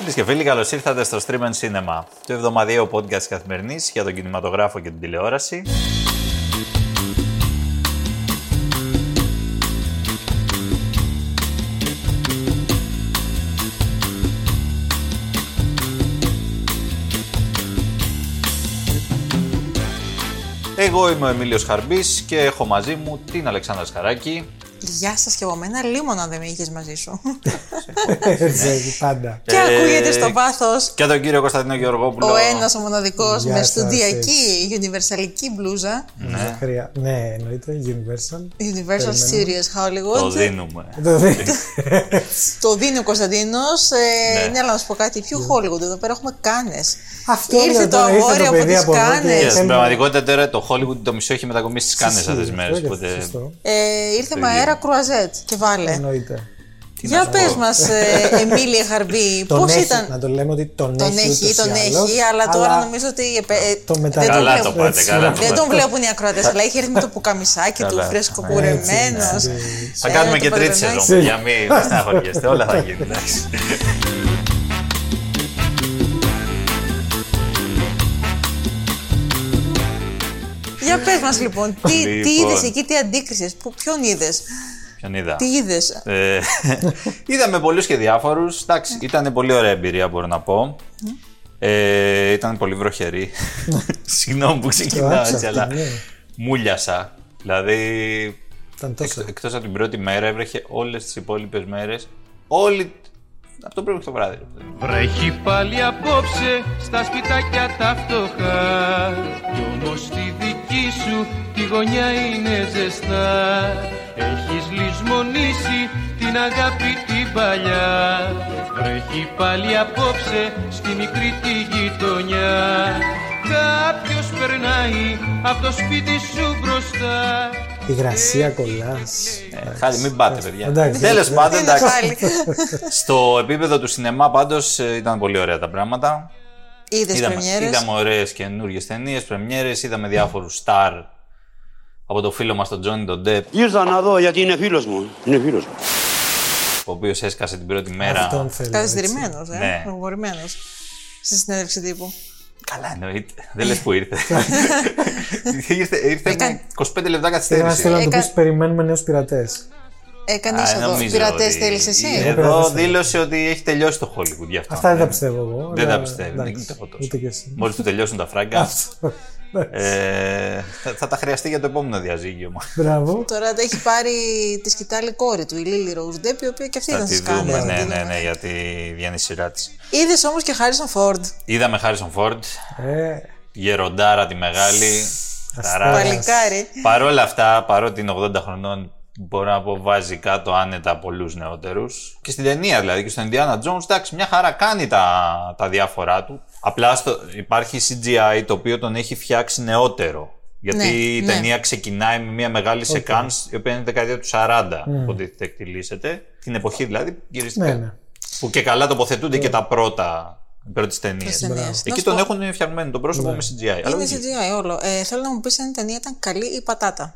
Φίλες και φίλοι, καλώς ήρθατε στο Stream and Cinema, το εβδομαδιαίο podcast καθημερινής για τον κινηματογράφο και την τηλεόραση. Εγώ είμαι ο Εμίλιος Χαρμπής και έχω μαζί μου την Αλεξάνδρα Σκαράκη. Γεια σας και από μένα, λίμωνα δεν με είχες μαζί σου. Έτσι, πάντα. και ακούγεται στο βάθος Και τον κύριο Κωνσταντίνο Γεωργόπουλο. ο ένας ο μοναδικός Γεια με σας, στοντιακή, universalική μπλούζα. Ναι. Χρεια... ναι, εννοείται. Universal. Universal Studios Το Hollywood. δίνουμε. Το δει- Το δίνει ο Κωνσταντίνος. Ε, Ναι. ναι, αλλά να σου πω κάτι. Πιο Hollywood. Εδώ πέρα έχουμε κάνες. Αυτό Ήρθε λέω το τώρα, ήρθε αγόρι το από παιδί τις από εδώ και κάνες. Και στην θέλει- πραγματικότητα τώρα το Hollywood το μισό έχει μετακομίσει στι κάνες Σωστό, αυτές τις μέρες. αυτό, Οπότε... σωστό. Ε, ήρθε με αέρα κρουαζέτ και βάλε. Εννοείται. Για πες μας, ε, Εμίλια Χαρμπή, Τον πώς έχει, ήταν; Να το λέμε ότι τον, Τον έχει. έχει, ούτως τον ή έχει, άλλως, αλλά τώρα νομίζω ότι. ε, ε, το δεν μεταδίδει. Καλά βλέπω. το πάτε, Έτσι, καλά ναι. το Δεν πάτε. τον βλέπουν οι ακροατές, αλλά έχει έρθει με το πουκαμισάκι του, Καλά. φρεσκοπουρεμένο. Έτσι, Θα κάνουμε Ε, και το τρίτη παραπονάκι. σεζόν, για μην στεναχωριέστε. Όλα θα γίνουν. Για πες μας λοιπόν, τι, τι Λοιπόν. είδες εκεί, τι αντίκρισες, ποιον είδες, Ποιον είδα; τι είδες; Ε, είδαμε πολλούς και διάφορους. Εντάξει, ήταν πολύ ωραία εμπειρία μπορώ να πω. Ε, ήταν πολύ βροχερή. Συγγνώμη που ξεκινάω έτσι, άκουσα αλλά αυτό, ναι. μούλιασα. Δηλαδή, Ήταν τόσο. εκ- εκτός από την πρώτη μέρα, έβρεχε όλες τις υπόλοιπες μέρες. Όλη... Από το πρωί μέχρι το βράδυ. Βρέχει πάλι απόψε στα σπιτάκια τα φτωχά Κι όμως στη δική σου τη γωνιά είναι ζεστά Έχεις λησμονήσει την αγάπη την παλιά Βρέχει πάλι απόψε στη μικρή τη γειτονιά Κάποιος περνάει από το σπίτι σου μπροστά Υγρασία κολλάς. Ε, Χάρη, μην πάτε, παιδιά. Εντάξει. Τέλος πάντων, Είναι εντάξει. πάλι. Στο επίπεδο του σινεμά, πάντως ήταν πολύ ωραία τα πράγματα. Είδες Είδαμε, πρεμιέρες; είδαμε ωραίες καινούργιες ταινίες, πρεμιέρες, είδαμε διάφορους στάρ από το φίλο μας τον Τζόνι τον Ντεπ, Ήρθα να δω γιατί είναι φίλος μου. Είναι φίλος μου. ο οποίος έσκασε την πρώτη μέρα. Αυτόν θέλω. έτσι. Καθυστερημένο, ε, Ναι. προχωρημένος. Στη συνέντευξη τύπου. Καλά, εννοείται. Δεν λες που ήρθε. ήρθε ήρθε Έκανε- με 25 λεπτά Θέλω να καθυστέρηση. θέλω να του Έκα- πει περιμένουμε νέους πειρατές. Έκανε Α, Ε, εδώ. νομίζω Πειρατές ότι- θέλεις εσύ; Ε, Εγώ Εδώ πειρατές δήλωσε ότι έχει τελειώσει το Hollywood γι' αυτό. Αυτά δεν τα πιστεύω εγώ. Δεν αλλά τα πιστεύει. εντάξει, Δεν ούτε εγώ τόσο. Ούτε και εσύ. Μόλις του τελειώσουν τα φράγκα. Αυτό. ε, θα, θα τα χρειαστεί για το επόμενο διαζύγιο μας. Μπράβο. Τώρα τα έχει πάρει τη σκητάλη κόρη του, η Λίλι Rose Depp, η οποία και αυτή Θα ήταν τη στις κάνε. δούμε, ναι, ναι, ναι, γιατί βγαίνει η σειρά της. Είδες όμως και Χάρισον Φόρντ. Είδαμε Χάρισον Φόρντ, Ε, γεροντάρα τη μεγάλη. Χαρά. Παλικάρι. Παρ' όλα αυτά, παρότι είναι 80 χρονών, μπορώ να πω βάζει κάτω άνετα πολλούς νεότερους. Και στην ταινία δηλαδή και στον Indiana Jones, εντάξει, μια χαρά κάνει τα, τα διάφορά του. Απλά στο, υπάρχει CGI το οποίο τον έχει φτιάξει νεότερο. Γιατί Ναι, η ναι. ταινία ξεκινάει με μια μεγάλη σεκάνς η οποία είναι δεκαετία του 40, υποτίθεται εκτιλήσεται. Την εποχή δηλαδή γυρίστηκε. ναι, ναι. Που και καλά τοποθετούνται και τα πρώτα, οι πρώτες ταινίες. Τις ταινίες. Να Εκεί σου τον πω, έχουν φτιαγμένο τον πρόσωπο με CGI. Αλλά Είναι όχι CGI όλο. Ε, θέλω να μου πεις αν η ταινία ήταν καλή ή πατάτα.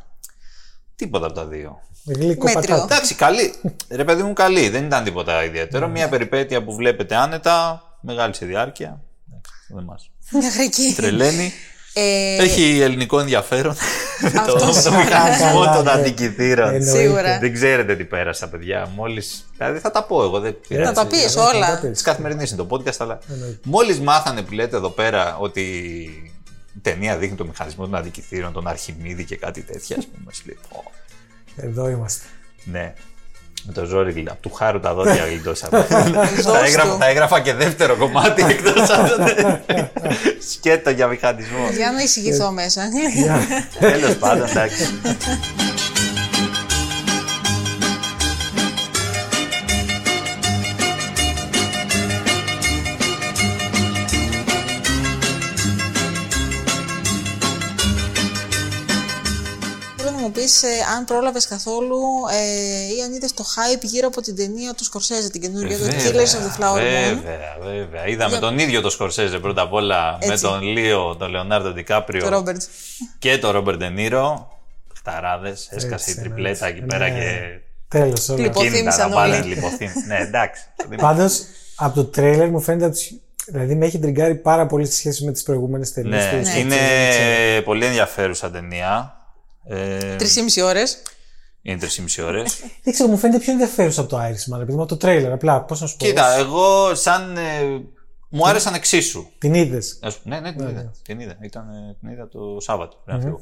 Τίποτα από τα δύο. Γλυκό Μέτριο. πατάτα. Εντάξει, καλή. Ρε παιδί μου, καλή. Δεν ήταν τίποτα ιδιαίτερο. Μια περιπέτεια που βλέπετε άνετα, μεγάλη σε διάρκεια. Εντάξει, Δεν μας Μια χρική. τρελαίνει. Ε, Έχει ελληνικό ενδιαφέρον. το, Αυτό το μηχανισμό καλά, των ναι. αντικειθήρων. Εννοείται. Σίγουρα. Δεν ξέρετε τι πέρασα, παιδιά. Μόλι. Δηλαδή θα τα πω εγώ. Δεν Να τα πει όλα. Τη καθημερινή είναι το podcast, αλλά Εννοείται. μόλι μάθανε που λέτε εδώ πέρα ότι η ταινία δείχνει το μηχανισμό των αντικειθήρων, τον Αρχιμίδη και κάτι τέτοια, ας πούμε. σου λέει, «Ω, Εδώ είμαστε. Ναι. Με το ζόρι γλυ- από του χάρου τα δόντια γλιτώσαμε. Δώσ' τα, έγραφα, του. τα έγραφα και δεύτερο κομμάτι εκτός από σκέτο για μηχανισμό. Για να εισηγηθώ μέσα. Τέλος πάντων, εντάξει. Θέλω να μου πει αν πρόλαβες καθόλου ε, ή αν είδες το hype γύρω από την ταινία του Σκορσέζε, την καινούργια του Killers of the Flower Moon. Βέβαια, βέβαια. Είδαμε τον ίδιο το Σκορσέζε πρώτα απ' όλα με Έτσι. τον Λίο, τον Λεωνάρντο Το Ντικάπριο Ρόμπερτ. και τον Ρόμπερτ Ντενίρο. Χταράδες, έσκασε Έτσι, η ναι, τριπλέτα έτσι. εκεί πέρα Ναι. και Τέλος όλα. Λοιπόν. κίνητα Υποθύμησαν τα πάντα όλοι. λιποθύμ. Ναι, εντάξει. Πάντως Από το τρέιλερ μου φαίνεται από τις- Δηλαδή με έχει τριγκάρει πάρα πολύ σε σχέση με τις προηγούμενες ταινίες. Ναι, Ναι, είναι πολύ ενδιαφέρουσα ταινία. Ε, Τρεις ή μισή ώρες. είναι 3,5 ώρες. Δεν ξέρω, μου φαίνεται πιο ενδιαφέρουσα από το Irishman, επειδή από το τρέιλερ. Απλά, πώς να σου πω. Κοίτα, εγώ σαν. ε, μου άρεσαν εξίσου. Την είδες. Ας πούμε, Ναι, ναι, την Ναι, είδα. ναι. Την είδα. Ήταν, ε, την είδα το Σάββατο. πριν να φύγω.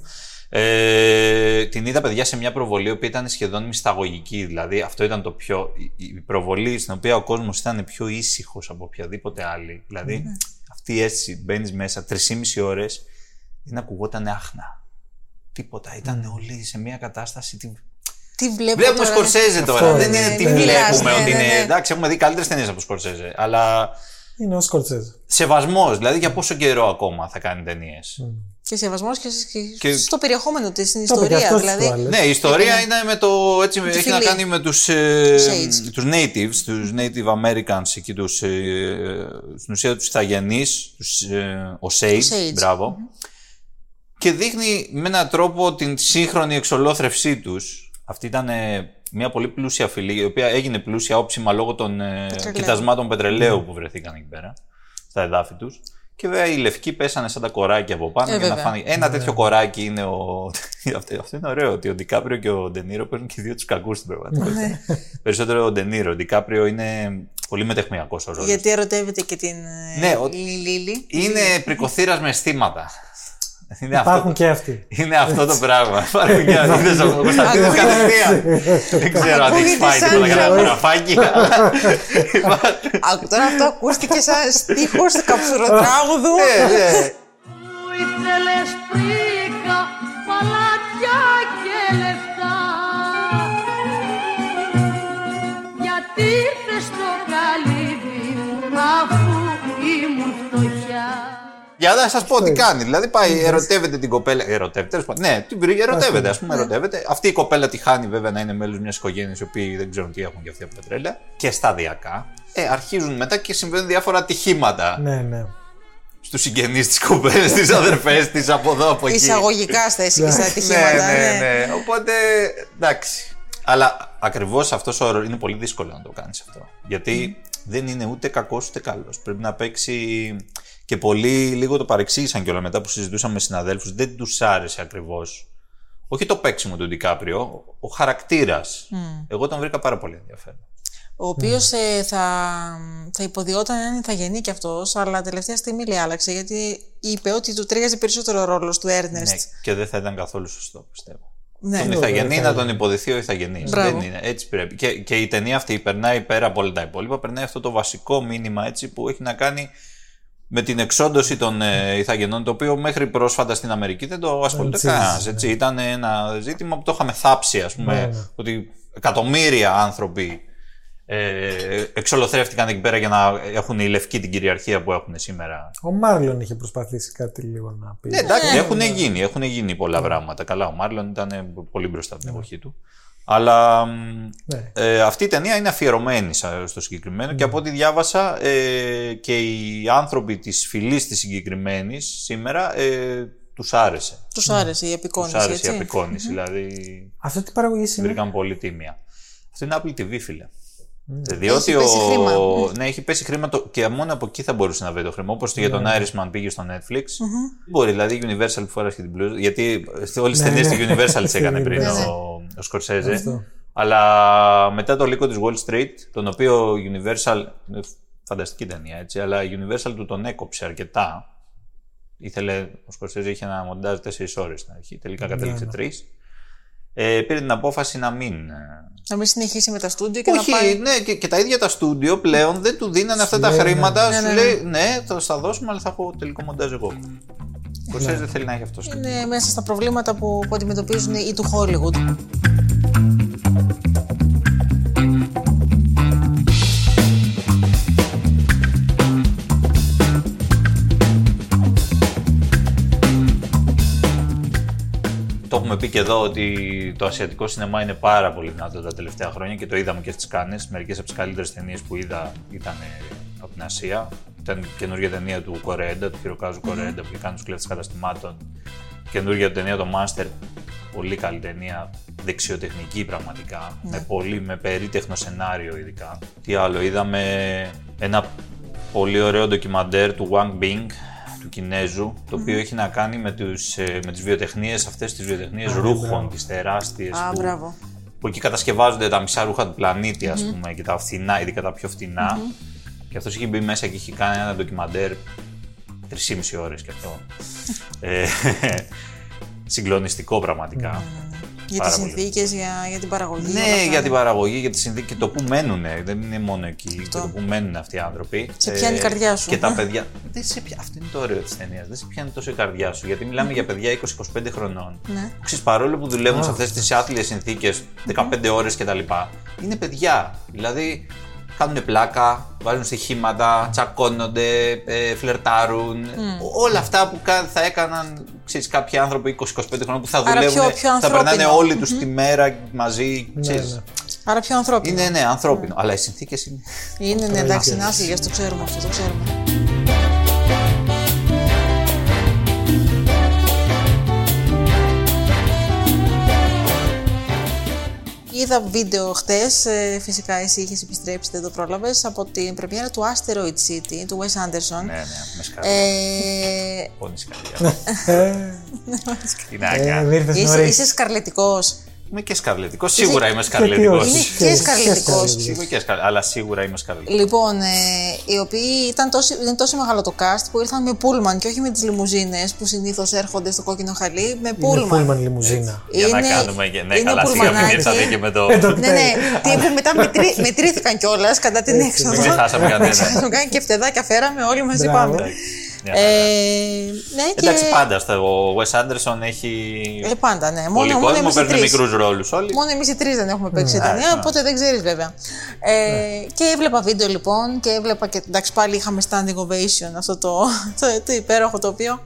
Ε, την είδα, παιδιά, σε μια προβολή που ήταν σχεδόν μυσταγωγική. Δηλαδή, αυτό ήταν το πιο. η- Η προβολή στην οποία ο κόσμος ήταν πιο ήσυχος από οποιαδήποτε άλλη. Δηλαδή, αυτή η αίσθηση, μπαίνεις μέσα 3,5 ώρες, δεν ακουγόταν άχνα. Τίποτα. Ήταν όλοι σε μια κατάσταση. τι- Τι βλέπω. Βλέπουμε τώρα, Σκορσέζε τώρα. Αυτό δεν είναι. είναι τι Ναι, ναι, βλέπουμε ναι, ότι ναι, είναι. ναι. Εντάξει, έχουμε δει καλύτερες ταινίες από Σκορσέζε. Αλλά Είναι ο Σκορτσέζ. σεβασμός. Δηλαδή, για πόσο καιρό ακόμα θα κάνει ταινίες. Και σεβασμός και, και Και- στο περιεχόμενο της, στην Το είπε και ιστορία. αυτός Δηλαδή, του άλλου. Ναι, η ιστορία είναι με το. Έτσι, έχει φυλή. να κάνει με τους, ε, Shades. τους natives, τους native Americans εκεί, τους, ε, στην ουσία τους Ιθαγενείς, τους ε, Osage, Osage. μπράβο. Και δείχνει με έναν τρόπο την σύγχρονη εξολόθρευσή τους. Αυτή ήταν ε, μια πολύ πλούσια φυλή, η οποία έγινε πλούσια όψιμα λόγω των ε, Πετρελαίου. κοιτασμάτων πετρελαίου που βρεθήκαν εκεί πέρα, στα εδάφη τους. Και βέβαια οι λευκοί πέσανε σαν τα κοράκια από πάνω Ε, για να βέβαια. φάνε. Ένα τέτοιο κοράκι είναι ο. αυτό, αυτό είναι ωραίο, ότι ο Ντικάπριο και ο Ντενίρο παίζουν και οι δύο τους κακούς στην πραγματικότητα. Ναι. Περισσότερο ο Ντενίρο. Ο Ντικάπριο είναι πολύ μετεχμιακός ο ρόλος. γιατί ερωτεύεται και την ε, Ναι, ο- Λίλη. Είναι πρικοθύρας με αισθήματα. Είναι αυτό, Υπάρχουν και αυτοί. είναι αυτό το πράγμα. Υπάρχουν και αυτοί. Είδες ο Κωνσταντίνος Ακούγεται- κατευθείαν. Δεν ξέρω αν έχεις Ακούγεται φάει σαν τίποτα για να- ένα χωραφάκι. Άκου, τώρα αυτό ακούστηκε σαν στίχος του καψουροτράγουδου. Ναι, ναι. Που ήθελες φρίκα, παλάτια και λεφτά Γιατί ήρθες στο καλύβι μου αφού ήμουν φτωχιά Για να σας πω τι κάνει. Δηλαδή πάει, ερωτεύεται την κοπέλα. Ερωτεύεται, τέλος πάντων. Ναι, την βρήκε, ερωτεύεται, ας πούμε, ερωτεύεται. Αυτή η κοπέλα τη χάνει βέβαια να είναι μέλος μιας οικογένειας οι οποίοι δεν ξέρουν τι έχουν και αυτοί από πετρέλαια. Και σταδιακά. Ε, αρχίζουν μετά και συμβαίνουν διάφορα ατυχήματα Ναι, ναι. στους συγγενείς της κοπέλας, στι αδερφές της, από εδώ, από εκεί. Εισαγωγικά στα και στα Ναι, ατυχήματα. ναι, ναι. ναι. Οπότε εντάξει. Αλλά ακριβώς αυτός ο ρόλος είναι πολύ δύσκολο να το κάνεις αυτό. Γιατί δεν είναι ούτε κακός ούτε καλός. Πρέπει να παίξει. Και πολλοί λίγο το παρεξήγησαν κιόλας μετά που συζητούσαμε με συναδέλφους. Δεν τους άρεσε ακριβώς. Όχι το παίξιμο του Ντικάπριο, ο χαρακτήρας. Εγώ τον βρήκα πάρα πολύ ενδιαφέρον. Ο οποίος θα, θα υποδιόταν έναν ηθαγενή κι αυτός, αλλά τελευταία στιγμή λέει άλλαξε γιατί είπε ότι του ταιριάζει περισσότερο ο ρόλος του Ναι, Έρνεστ. και δεν θα ήταν καθόλου σωστό, πιστεύω. Ναι. τον Ναι. Ιθαγενή να τον υποδηθεί ο Ιθαγενή. Μπράβο. Δεν είναι. Έτσι πρέπει. Και, και η ταινία αυτή περνάει πέρα από όλα τα υπόλοιπα. Περνάει αυτό το βασικό μήνυμα έτσι, που έχει να κάνει με την εξόντωση των ε, Ιθαγενών, το οποίο μέχρι πρόσφατα στην Αμερική δεν το ασχολείται τσίζεις, κανένας. ναι. Ήταν ένα ζήτημα που το είχαμε θάψει, ας πούμε, Ναι, ναι. ότι εκατομμύρια άνθρωποι ε, εξολοθρεύτηκαν εκεί πέρα για να έχουν οι λευκοί την κυριαρχία που έχουν σήμερα. Ο Μάρλον είχε προσπαθήσει κάτι λίγο να πει. Ναι, εντάξει, έχουν γίνει, έχουν γίνει πολλά πράγματα. Καλά, ο Μάρλον ήταν πολύ μπροστά από την εποχή του. Αλλά μ, Ναι. ε, αυτή η ταινία είναι αφιερωμένη σα- στο συγκεκριμένο και από ό,τι διάβασα ε, και οι άνθρωποι της φυλής της συγκεκριμένης σήμερα ε, τους άρεσε. Τους άρεσε η Τους απεικόνηση. άρεσε έτσι. η απεικόνηση, δηλαδή Αυτό τι παραγωγή είναι. βρήκαν πολύ τίμια. Αυτό είναι Apple TV, φίλε. Διότι Έχει πέσει ο... χρήμα. Ναι, έχει πέσει χρήμα το... και μόνο από εκεί θα μπορούσε να βρει το χρήμα. Όπως για τον Irishman πήγε στο Netflix. Μπορεί, δηλαδή η Universal που φόρασε και την πλούζα. Γιατί όλες τις Ναι, ταινίες ναι. της Universal τις έκανε πριν Ναι, ναι. ο, ο Σκορσέζε. Αυτό. Αλλά μετά το λύκο της Wall Street, τον οποίο η Universal. είναι φανταστική ταινία έτσι, αλλά η Universal του τον έκοψε αρκετά. Ήθελε, ο Σκορσέζε είχε ένα μοντάζ 4 ώρες στην αρχή, τελικά κατέληξε ναι. 3. Ε, πήρε την απόφαση να μην. ε, Να μην συνεχίσει με τα στούντιο και όχι, να πάει. ναι, και, και τα ίδια τα στούντιο πλέον δεν του δίνανε αυτά τα λέει, ναι. χρήματα. Ναι, σου ναι, λέει, ναι, θα στα δώσουμε, αλλά θα έχω τελικό μοντάζ εγώ. Ο Σκορσέζε δεν θέλει να έχει αυτό. στο Είναι μέσα στα προβλήματα που, που αντιμετωπίζουν οι του Hollywood. Το έχουμε πει και εδώ ότι το ασιατικό σινεμά είναι πάρα πολύ δυνατό τα τελευταία χρόνια και το είδαμε και στις Κάνε. Μερικές από τις καλύτερες ταινίες που είδα ήταν ε, από την Ασία. Ήταν καινούργια ταινία του Κορέντα, του Χιροκάζου Κορέντα, που κάνει τους κλέφτες καταστημάτων. Καινούργια ταινία το Master. Πολύ καλή ταινία, δεξιοτεχνική πραγματικά. Με πολύ, με περίτεχνο σενάριο ειδικά. Τι άλλο, είδαμε ένα πολύ ωραίο ντοκιμαντέρ του Wang Bing, του Κινέζου, το οποίο έχει να κάνει με, τους, ε, με τις βιοτεχνίες, αυτές τις βιοτεχνίες ρούχων, τις τεράστιες, Α, που, μπράβο. που εκεί κατασκευάζονται τα μισά ρούχα του πλανήτη, ας πούμε, και τα φθηνά, ειδικά τα πιο φθηνά. Και αυτός είχε μπει μέσα και είχε κάνει ένα ντοκιμαντέρ 3,5 ώρες κι αυτό. ε, συγκλονιστικό πραγματικά. Για Πάρα τι πολύ. συνθήκες, για, για την παραγωγή. όλα Ναι, αυτά. για την παραγωγή, για τη συνθήκη και το που μένουν. Δεν είναι μόνο εκεί. Και το που μένουν αυτοί οι άνθρωποι. Σε πιάνει η καρδιά σου. Και τα παιδιά. Δεν σε πια... Αυτό είναι το ωραίο της ταινίας. Δεν σε πιάνει τόσο η καρδιά σου. Γιατί μιλάμε για παιδιά 20-25 χρονών. Ναι. Ξέρεις, παρόλο που δουλεύουν σε αυτές τις άθλιες συνθήκες 15 ώρες κτλ. Είναι παιδιά. Δηλαδή κάνουν πλάκα, βάζουν στοιχήματα, τσακώνονται, ε, φλερτάρουν. Ό- Όλα αυτά που κα- θα έκαναν ξέρεις, κάποιοι άνθρωποι 20-25 χρόνια που θα Άρα δουλεύουν, πιο- πιο θα περνάνε ανθρώπινο. όλοι τους τη μέρα μαζί. ξέρεις. ναι. Άρα πιο ανθρώπινο. Είναι ναι, ανθρώπινο. Αλλά οι συνθήκες είναι. Είναι, ναι, εντάξει, είναι άθλιε, το ξέρουμε αυτό, το ξέρουμε. Είδα βίντεο χτες, φυσικά εσύ είχες επιστρέψει, δεν το πρόλαβες, από την πρεμιέρα του Asteroid City του Wes Anderson. Ναι, ναι, με σκαρδιά. Ε, Πόνη σκαρδιά. Ε, Τι να ε, κάνω. ήρθες είσαι, νωρίς. είσαι σκαρλετικός. Είμαι και σκαρλετικός. Σίγουρα είμαι σκαρλετικός. όχι. Είναι Και- και και σκαρλετικός. σκαρλετικός. Είμαι και σκαρ- Αλλά σίγουρα είμαι σκαρλετικός. Λοιπόν, ε, οι οποίοι ήταν τόσο, είναι τόσο μεγάλο το cast που ήρθαν με πούλμαν και όχι με τις λιμουζίνες που συνήθως έρχονται στο κόκκινο χαλί, με Είναι πούλμαν. πούλμαν λιμουζίνα. Για να Είναι- κάνουμε. και- Ναι, είναι καλά, σιγά μην πουλμανάκι. ήρθατε και με το. Ε, το Ναι, ναι, τι που μετά μετρή, μετρήθηκαν κιόλας κατά την έξοδο. Μην ξεχάσαμε κανένα. Ξεχάσαμε κανένα και φτεδάκια φέραμε, όλοι μαζί Μπράβο. πάμε. Μια Ε, χαρά. ναι, και... Εντάξει, πάντα στο ο Wes Anderson έχει. Ε, πάντα, ναι. Μόνο, Πολύ μόνο κόσμο, εμείς οι παίρνουν τρεις. μικρούς ρόλους όλοι. Μόνο εμείς οι τρεις δεν έχουμε παίξει Ναι, ταινία, ναι. οπότε δεν ξέρεις βέβαια. Ε, Και έβλεπα βίντεο λοιπόν και έβλεπα και. Εντάξει, πάλι είχαμε standing ovation αυτό το, το, το υπέροχο το οποίο.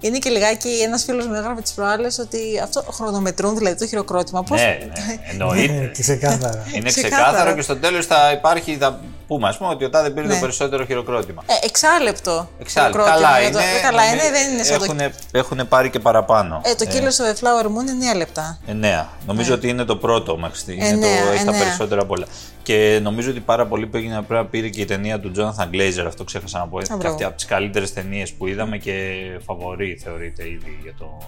Είναι και λιγάκι ένας φίλος μου έγραφε τις προάλλες ότι αυτό χρονομετρούν, δηλαδή το χειροκρότημα. Πώς... Ναι, ναι, Ε, εννοείται. Ξεκάθαρα. Είναι Ξεκάθαρα. ξεκάθαρο και στο τέλος θα υπάρχει, θα πούμε, ας πούμε, ότι ο Τάδε πήρε το Ναι. περισσότερο χειροκρότημα. Ε, εξάλεπτο. Εξάλλου, χειροκρότημα καλά για είναι. το- ε, καλά είναι, δεν είναι σαν το. Έχουν, έχουν πάρει και παραπάνω. Ε, το Killers of the Flower Moon είναι 9 λεπτά. Εννέα. Νομίζω ότι είναι το πρώτο μέχρι στιγμή. Είναι Εννέα, το, έχει τα εννέα. περισσότερα από όλα. Και νομίζω ότι πάρα πολύ που έγινε πρέπει να πήρε και η ταινία του Jonathan Glazer, αυτό ξέχασα να πω. Και μπράβο. αυτή από τις καλύτερες ταινίες που είδαμε και φαβορή θεωρείται ήδη για το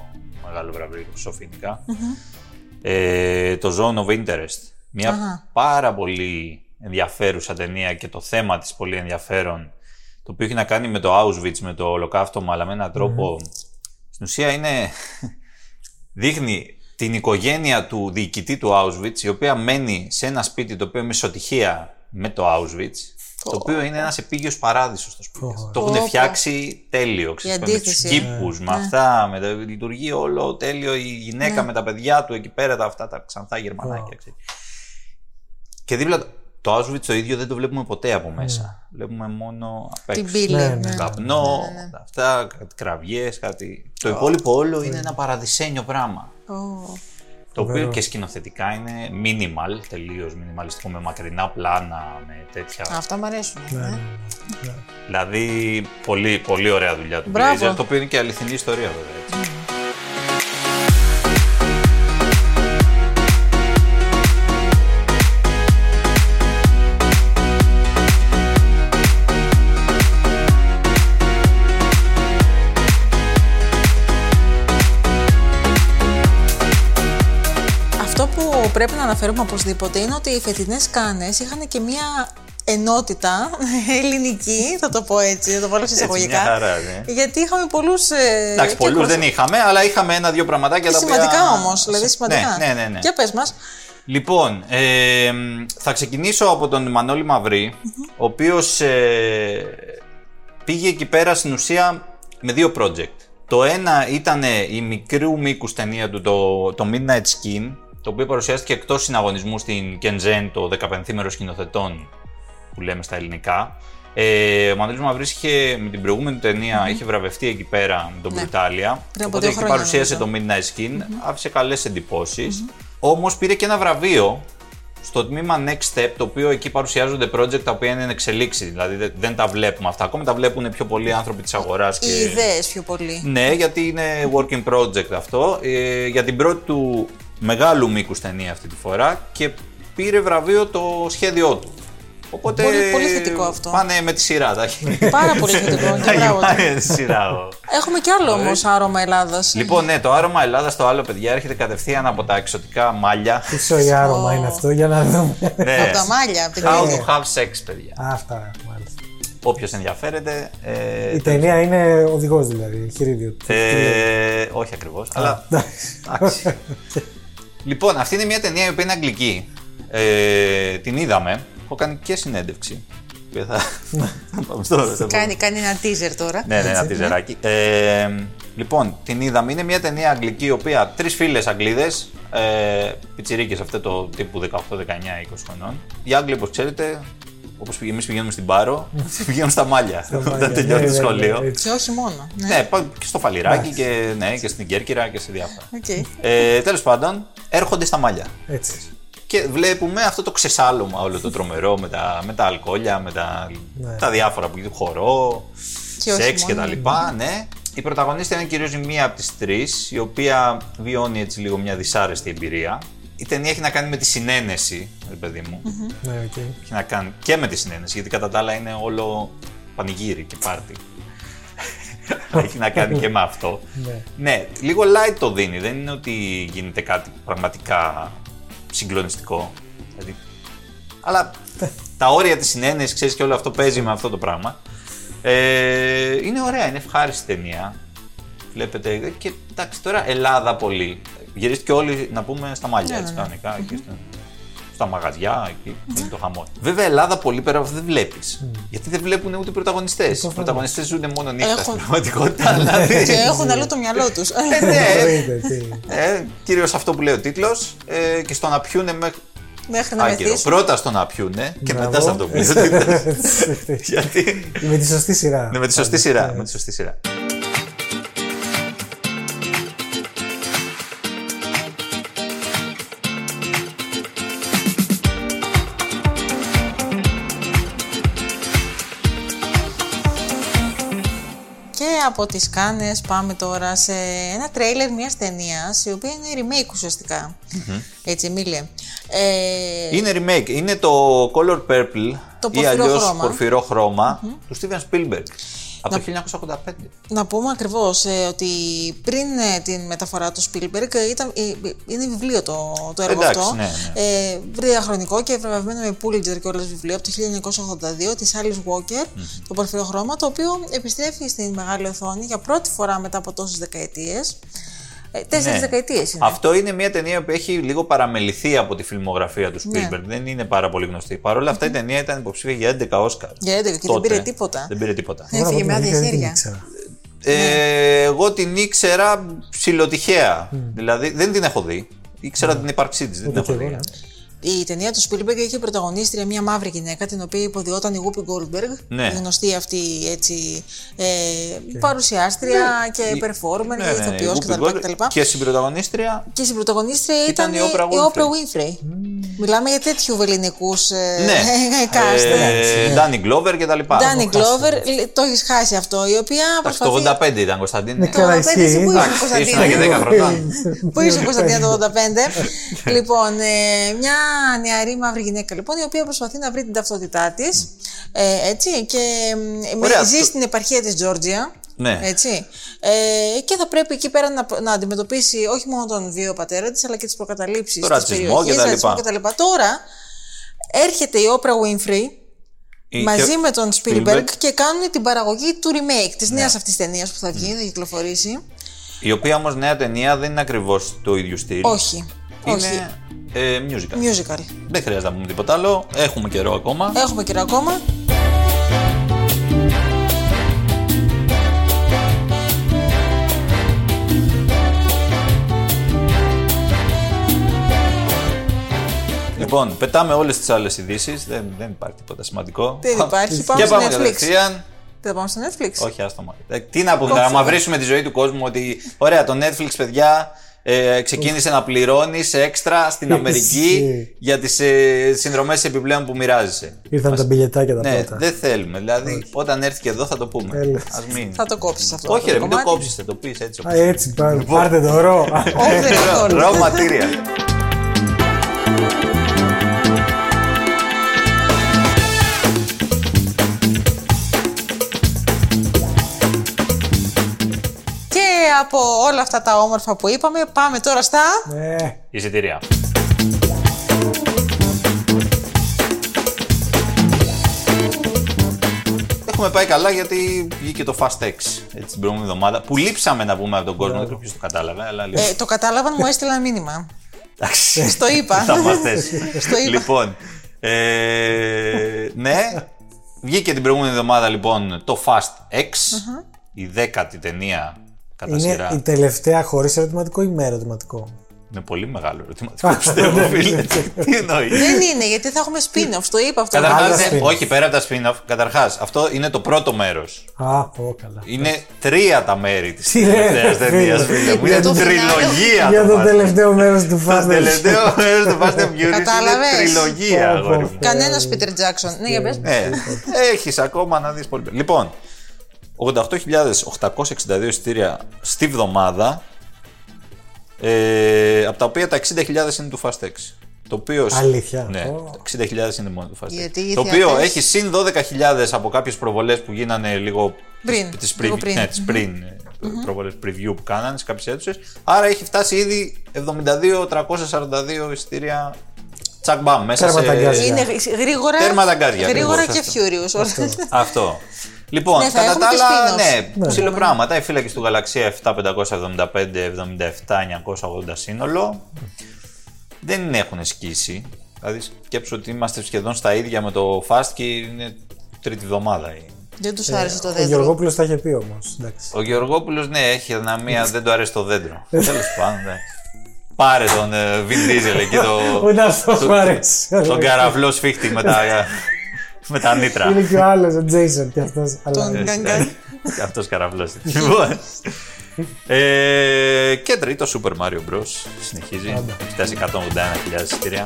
μεγάλο βραβείο του Σοφίνικα. Ε, το Zone of Interest. Μια Αχα. πάρα πολύ ενδιαφέρουσα ταινία και το θέμα της πολύ ενδιαφέρον το οποίο έχει να κάνει με το Auschwitz, με το ολοκαύτωμα αλλά με έναν τρόπο στην ουσία είναι δείχνει την οικογένεια του διοικητή του Auschwitz, η οποία μένει σε ένα σπίτι το οποίο είναι μεσοτυχία με το Auschwitz, το οποίο είναι ένας επίγειος παράδεισος το σπίτι. αυτό. Το Πω, έχουν πω. φτιάξει τέλειο, ξέρεις, με τους αντίθεση. κήπους, με αυτά, με τα, λειτουργεί όλο τέλειο, η γυναίκα με τα παιδιά του εκεί πέρα, τα, αυτά τα ξανθά γερμανάκια, ξέρεις. Και δίπλα το Auschwitz το ίδιο δεν το βλέπουμε ποτέ από μέσα. Βλέπουμε μόνο απ' Την έξω. πύλη. Ναι, ναι. ναι. Καπνό, αυτά, κάτι κραυγές, κάτι... Το υπόλοιπο όλο είναι ένα παραδεισένιο πράγμα. Ω. Το οποίο και σκηνοθετικά είναι minimal, τελείως minimalistico, με μακρινά πλάνα, με τέτοια. Αυτά μου αρέσουν. Ναι, ε. ναι, ναι. Δηλαδή, πολύ, πολύ ωραία δουλειά του Μπράβο. Glazer, το οποίο είναι και αληθινή ιστορία βέβαια. Έτσι. Αυτό πρέπει να αναφέρουμε οπωσδήποτε είναι ότι οι φετινές κάνες είχαν και μία ενότητα ελληνική, θα το πω έτσι, θα το βάλω σε εισαγωγικά. μια χαρά, ναι. Γιατί είχαμε πολλούς... Ε, Εντάξει, και πολλούς προσ- δεν είχαμε, αλλά είχαμε ένα-δύο πραγματάκια και τα οποία. σημαντικά όμως, δηλαδή σημαντικά. Ναι, ναι, ναι. ναι. Για πες μας. Λοιπόν, ε, θα ξεκινήσω από τον Μανώλη Μαυρή, ο οποίος ε, πήγε εκεί πέρα στην ουσία με δύο project. Το ένα ήταν η μικρού μήκους ταινία του, το, το Midnight Skin, το οποίο παρουσιάστηκε εκτός συναγωνισμού στην Κενζέν, το 15μέρο σκηνοθετών που λέμε στα ελληνικά. Ε, ο Μανώλης Μαυρής είχε, με την προηγούμενη του ταινία είχε βραβευτεί εκεί πέρα με τον Ναι. Brutalia. Πριν από Οπότε δύο εκεί χρόνια, παρουσίασε το νομίζω. Midnight Skin, άφησε καλές εντυπώσεις. Όμως πήρε και ένα βραβείο στο τμήμα Next Step, το οποίο εκεί παρουσιάζονται project τα οποία είναι εν εξελίξη. Δηλαδή δεν, δεν τα βλέπουμε αυτά. Ακόμη τα βλέπουν πιο πολλοί άνθρωποι της αγοράς. Οι ιδέες πιο πολύ. Ναι, γιατί είναι working project αυτό. Ε, για την πρώτη του μεγάλου μήκους ταινία αυτή τη φορά και πήρε βραβείο το σχέδιό του. Οπότε Πολύ- πολύ θετικό αυτό. Πάνε με τη σειρά. τα έχει. Πάρα πολύ θετικό. και Τα έχει μπράβο του. πάει με τη σειρά. ο- Έχουμε κι άλλο όμως άρωμα Ελλάδας. Λοιπόν, ναι, το άρωμα Ελλάδας το άλλο, παιδιά, έρχεται κατευθείαν από τα εξωτικά μάλια. Τι σοϊ άρωμα είναι αυτό, για να δούμε. ναι. Από τα μάλια, από την How Κρήτη. to have sex, παιδιά. Α, Αυτά, μάλιστα. Όποιος ενδιαφέρεται. Ε, Η ταινία είναι οδηγός δηλαδή, χειρίδιο. ε, όχι ακριβώς, αλλά. εντάξει. Λοιπόν, αυτή είναι μια ταινία η οποία είναι αγγλική. Ε, την είδαμε. Έχω κάνει και συνέντευξη. Και θα- θα πάμε στο- στο- Κάνει, κάνει ένα teaser τώρα. Ναι, ναι, ένα τιζεράκι. Ε, λοιπόν, την είδαμε. Είναι μια ταινία αγγλική, η οποία τρεις φίλες Αγγλίδες, ε, πιτσιρίκες αυτό το τύπου 18, 19, 20 χρονών. Οι Άγγλοι, όπως ξέρετε, όπως εμείς πηγαίνουμε στην Πάρο, πηγαίνουν στα Μάλια. Όταν τελειώνει το σχολείο. Και όχι μόνο. Ναι. Ναι, πάμε και στο Φαλιράκι και, ναι, και στην Κέρκυρα και σε διάφορα. Οκ. Ε, Τέλος πάντων, έρχονται στα Μάλια. Έτσι. Και βλέπουμε αυτό το ξεσάλωμα όλο το τρομερό με τα, με τα αλκοόλια, με τα, Ναι. τα διάφορα που γίνεται, χορό, Και όχι σεξ και μόνο. τα λοιπά, ναι. Η πρωταγωνίστρια είναι κυρίως η μία από τις τρεις, η οποία βιώνει έτσι λίγο μια δυσάρεστη εμπειρία. Η ταινία έχει να κάνει με τη συναίνεση, ρε παιδί μου. Ναι, οκ. Έχει να κάνει και με τη συναίνεση, γιατί κατά τα άλλα είναι όλο πανηγύρι και πάρτι. έχει να κάνει και με αυτό. Ναι. Ναι, λίγο light το δίνει. Δεν είναι ότι γίνεται κάτι πραγματικά συγκλονιστικό. Δηλαδή, αλλά τα όρια της συνένεσης, ξέρεις και όλο αυτό παίζει με αυτό το πράγμα. Ε, είναι ωραία, είναι ευχάριστη ταινία. Βλέπετε, και εντάξει τώρα Ελλάδα πολύ. Γυρίστηκε όλοι να πούμε στα μαλλιά, Ναι, έτσι ναι, ναι. κανονικά, εκεί στο- στα μαγαζιά, εκεί είναι το χαμό. Βέβαια, Ελλάδα πολύ πέρα από αυτό δεν βλέπεις. Γιατί δεν βλέπουν ούτε οι πρωταγωνιστές. Οι πρωταγωνιστές ζουν μόνο νύχτα στην Έχουν- πραγματικότητα. δηλαδή. Και έχουν αλλού το μυαλό τους. Ε, ναι, Εννοείται, τι. ε, κυρίως αυτό που λέει ο τίτλος ε, και στο να πιούνε μέχρι Μέχρι να άκυρο. μεθύσουν. Πρώτα στο να πιούνε και Μπράβο. μετά σε αυτό που λέει ο τίτλος. Γιατί. Με τη σωστή σειρά. Ναι, με τη σωστή σειρά. Με τη σωστή σειρά. Και από τις Κάνες πάμε τώρα σε ένα τρέιλερ μιας ταινίας η οποία είναι remake ουσιαστικά. Έτσι, Εμίλια. Ε, Είναι remake. Είναι το Color Purple Το ή πορφυρό αλλιώς χρώμα. πορφυρό χρώμα του Steven Spielberg από το 1985. Να πούμε ακριβώς ε, ότι πριν ε, την μεταφορά του Spielberg ε, ήταν, ε, είναι βιβλίο το, το έργο Εντάξει, αυτό. ναι, ναι. Ε, διαχρονικό και βραβευμένο με Pulitzer και όλες βιβλίο από το 1982 της Alice Walker, το πορφυρό χρώμα, το οποίο επιστρέφει στην μεγάλη οθόνη για πρώτη φορά μετά από τόσες δεκαετίες. Ε, τέσσερις Ναι. δεκαετίες είναι. Αυτό είναι μια ταινία που έχει λίγο παραμεληθεί από τη φιλμογραφία του Ναι. Spielberg. Δεν είναι πάρα πολύ γνωστή. Παρ' όλα αυτά η ταινία ήταν υποψήφια για 11 Όσκαρ. Για 11 και δεν Τότε. πήρε τίποτα. Δεν πήρε τίποτα. Έφυγε Τώρα με από την άδεια αλήθεια δεν την χέρια. ήξερα. Ε, εγώ την ήξερα ψηλοτυχαία. Δηλαδή δεν την έχω δει. Ήξερα την ύπαρξή της, δεν την Ούτε έχω κι εγώ, δει. Ναι. Η ταινία του Spielberg είχε πρωταγωνίστρια μια μαύρη γυναίκα, την οποία υποδιόταν η Whoopi Goldberg. Ναι. Η γνωστή αυτή έτσι, ε, παρουσιάστρια και performer Ναι, και ναι, ναι, ηθοποιός η Whoopi κτλ. Goldberg. κτλ. Και στην πρωταγωνίστρια. Και στην πρωταγωνίστρια Ήταν ήταν, η Oprah η Oprah Winfrey. Winfrey. Μιλάμε για τέτοιου βεληνικούς ε, Ναι. cast. Ε, Danny Glover και τα λοιπά. Danny Glover, το έχεις χάσει αυτό, η οποία Εντάξει, το προσπαθεί... 85 ήταν Κωνσταντίνε. Ναι, καλά, Το 85 εσύ ισχύει. που ήσουν, Εντάξει, Κωνσταντίνε. ήσουν και 10 χρονών. Πού είσαι Κωνσταντίνα το 85. λοιπόν, ε, μια νεαρή μαύρη γυναίκα λοιπόν, η οποία προσπαθεί να βρει την ταυτότητά της. Ε, έτσι, και ε, με- Ωραία, ζει το- στην επαρχία της Τζόρτζια. Ναι. Έτσι. Ε, και θα πρέπει εκεί πέρα να, να αντιμετωπίσει όχι μόνο τον βίο πατέρα της, αλλά και τις προκαταλήψεις. Το ρατσισμό και τα λοιπά. Τώρα έρχεται η Oprah Winfrey Η- μαζί και- με τον Spielberg, Spielberg. και κάνουν την παραγωγή του remake της Ναι. νέας αυτής ταινίας που θα βγει, θα κυκλοφορήσει. Η οποία όμως νέα ταινία δεν είναι ακριβώς το ίδιο στυλ. Όχι. Όχι. Είναι ε, musical. Musical. Δεν χρειάζεται να πούμε τίποτα άλλο. Έχουμε καιρό ακόμα. Έχουμε καιρό ακόμα. Λοιπόν, πετάμε όλες τις άλλες ειδήσεις. Δεν, δεν υπάρχει τίποτα σημαντικό. Δεν υπάρχει. Πάμε και στο πάμε Netflix. κατευθείαν. Θα πάμε στο Netflix. Όχι, άστο μάλλον. Ε, Τι να πούμε, να μαυρίσουμε τη ζωή του κόσμου ότι. Ωραία, το Netflix, παιδιά, ε, ξεκίνησε να πληρώνει έξτρα στην Αμερική Ισχύει. για τι ε, συνδρομέ επιπλέον που μοιράζεσαι. Ήρθαν τα μπιλετάκια τα Ναι, πρώτα. δεν θέλουμε. Δηλαδή, όταν έρθει και εδώ θα το πούμε. Τέλος. Ας μην. Θα το κόψει αυτό. Όχι, το ρε, μην το κομμάτι. κόψει, θα το πει έτσι. Α, έτσι, πά- πάρτε το ρο. Off the μετά από όλα αυτά τα όμορφα που είπαμε, πάμε τώρα στα. Ε, Εισιτήρια. Έχουμε πάει καλά γιατί βγήκε το Fast X έτσι, την προηγούμενη εβδομάδα. Που λείψαμε να πούμε από τον κόσμο, δεν ξέρω ποιος το κατάλαβε. Αλλά Ε, το κατάλαβαν, μου έστειλαν μήνυμα. Εντάξει. Στο είπα. Θαυμαστές. Στο είπα. Λοιπόν, ε, ναι, βγήκε την προηγούμενη εβδομάδα λοιπόν το Fast X, η δέκατη ταινία κατά είναι σειρά. η τελευταία χωρίς ερωτηματικό ή με ερωτηματικό; Είναι πολύ μεγάλο ερωτηματικό, πιστεύω, φίλε. Τι εννοείς; Δεν είναι, γιατί θα έχουμε spin-off. Το είπα αυτό. Καταρχάς, Άλλα ναι, spin-off. όχι πέρα από τα spin-off, καταρχάς, αυτό είναι το πρώτο μέρος. Α, πω καλά. Είναι τρία τα μέρη της Τι λέτε, τελευταίας ταινίας, φίλε. φίλε μου. Είναι το τριλογία Για το το Fast. τελευταίο μέρος του Το Fast and τελευταίο μέρος του Fast and Furious είναι Κατάλαβες. τριλογία, Πω, πω. αγόρι μου. Κανένας Peter Jackson. Ναι, για πες. Ε, έχεις ακόμα να δεις πολύ. Λοιπόν, 88.862 εισιτήρια στη βδομάδα, ε, από τα οποία τα 60.000 είναι του Fast X. Το οποίο, Αλήθεια. Ναι, Ω. 60.000 είναι μόνο του Fast X. Γιατί οι το οποίο θεατές- έχει συν 12.000 από κάποιες προβολές που γίνανε λίγο Πριν, τις λίγο preview- πριν. Ναι, τις πριν ε, προβολές preview που κάνανε σε κάποιες αίθουσες. Άρα έχει φτάσει ήδη 72.342 εισιτήρια τσακ μπαμ μέσα Τέρμα τα σε... γκάζια. Είναι γρήγορα, Τέρμα τα γκάζια, γρήγορα ακριβώς και αυτό. Furious. Αυτό. Λοιπόν, Ναι, θα κατά έχουμε τα και άλλα, spin-offs. ναι, ψηλό πράγματα. Οι φύλακες του Γαλαξία 7, 575, 77, 980 σύνολο. Δεν έχουν σκίσει. Δηλαδή, σκέψου ότι είμαστε σχεδόν στα ίδια με το Fast και είναι τρίτη εβδομάδα. Δεν τους άρεσε το Ο δέντρο. Γεωργόπουλος τα είχε πει όμως. Ο Γεωργόπουλος, ναι, έχει αδυναμία, δεν του αρέσει το δέντρο. Τέλος πάντων, ναι. Πάρε τον ε, Vin Diesel εκεί το. Ούτε αυτό το- μου αρέσει. Τον καραβλό σφίχτη με τα, με τα νήτρα. Είναι και ο άλλος, ο Τζέισον και αυτός. Τον γκαγκάν. Και αυτός καραβλό. Λοιπόν. Ε, και τρίτο Super Mario Bros. Συνεχίζει. Φτάσει 181.000 εισιτήρια.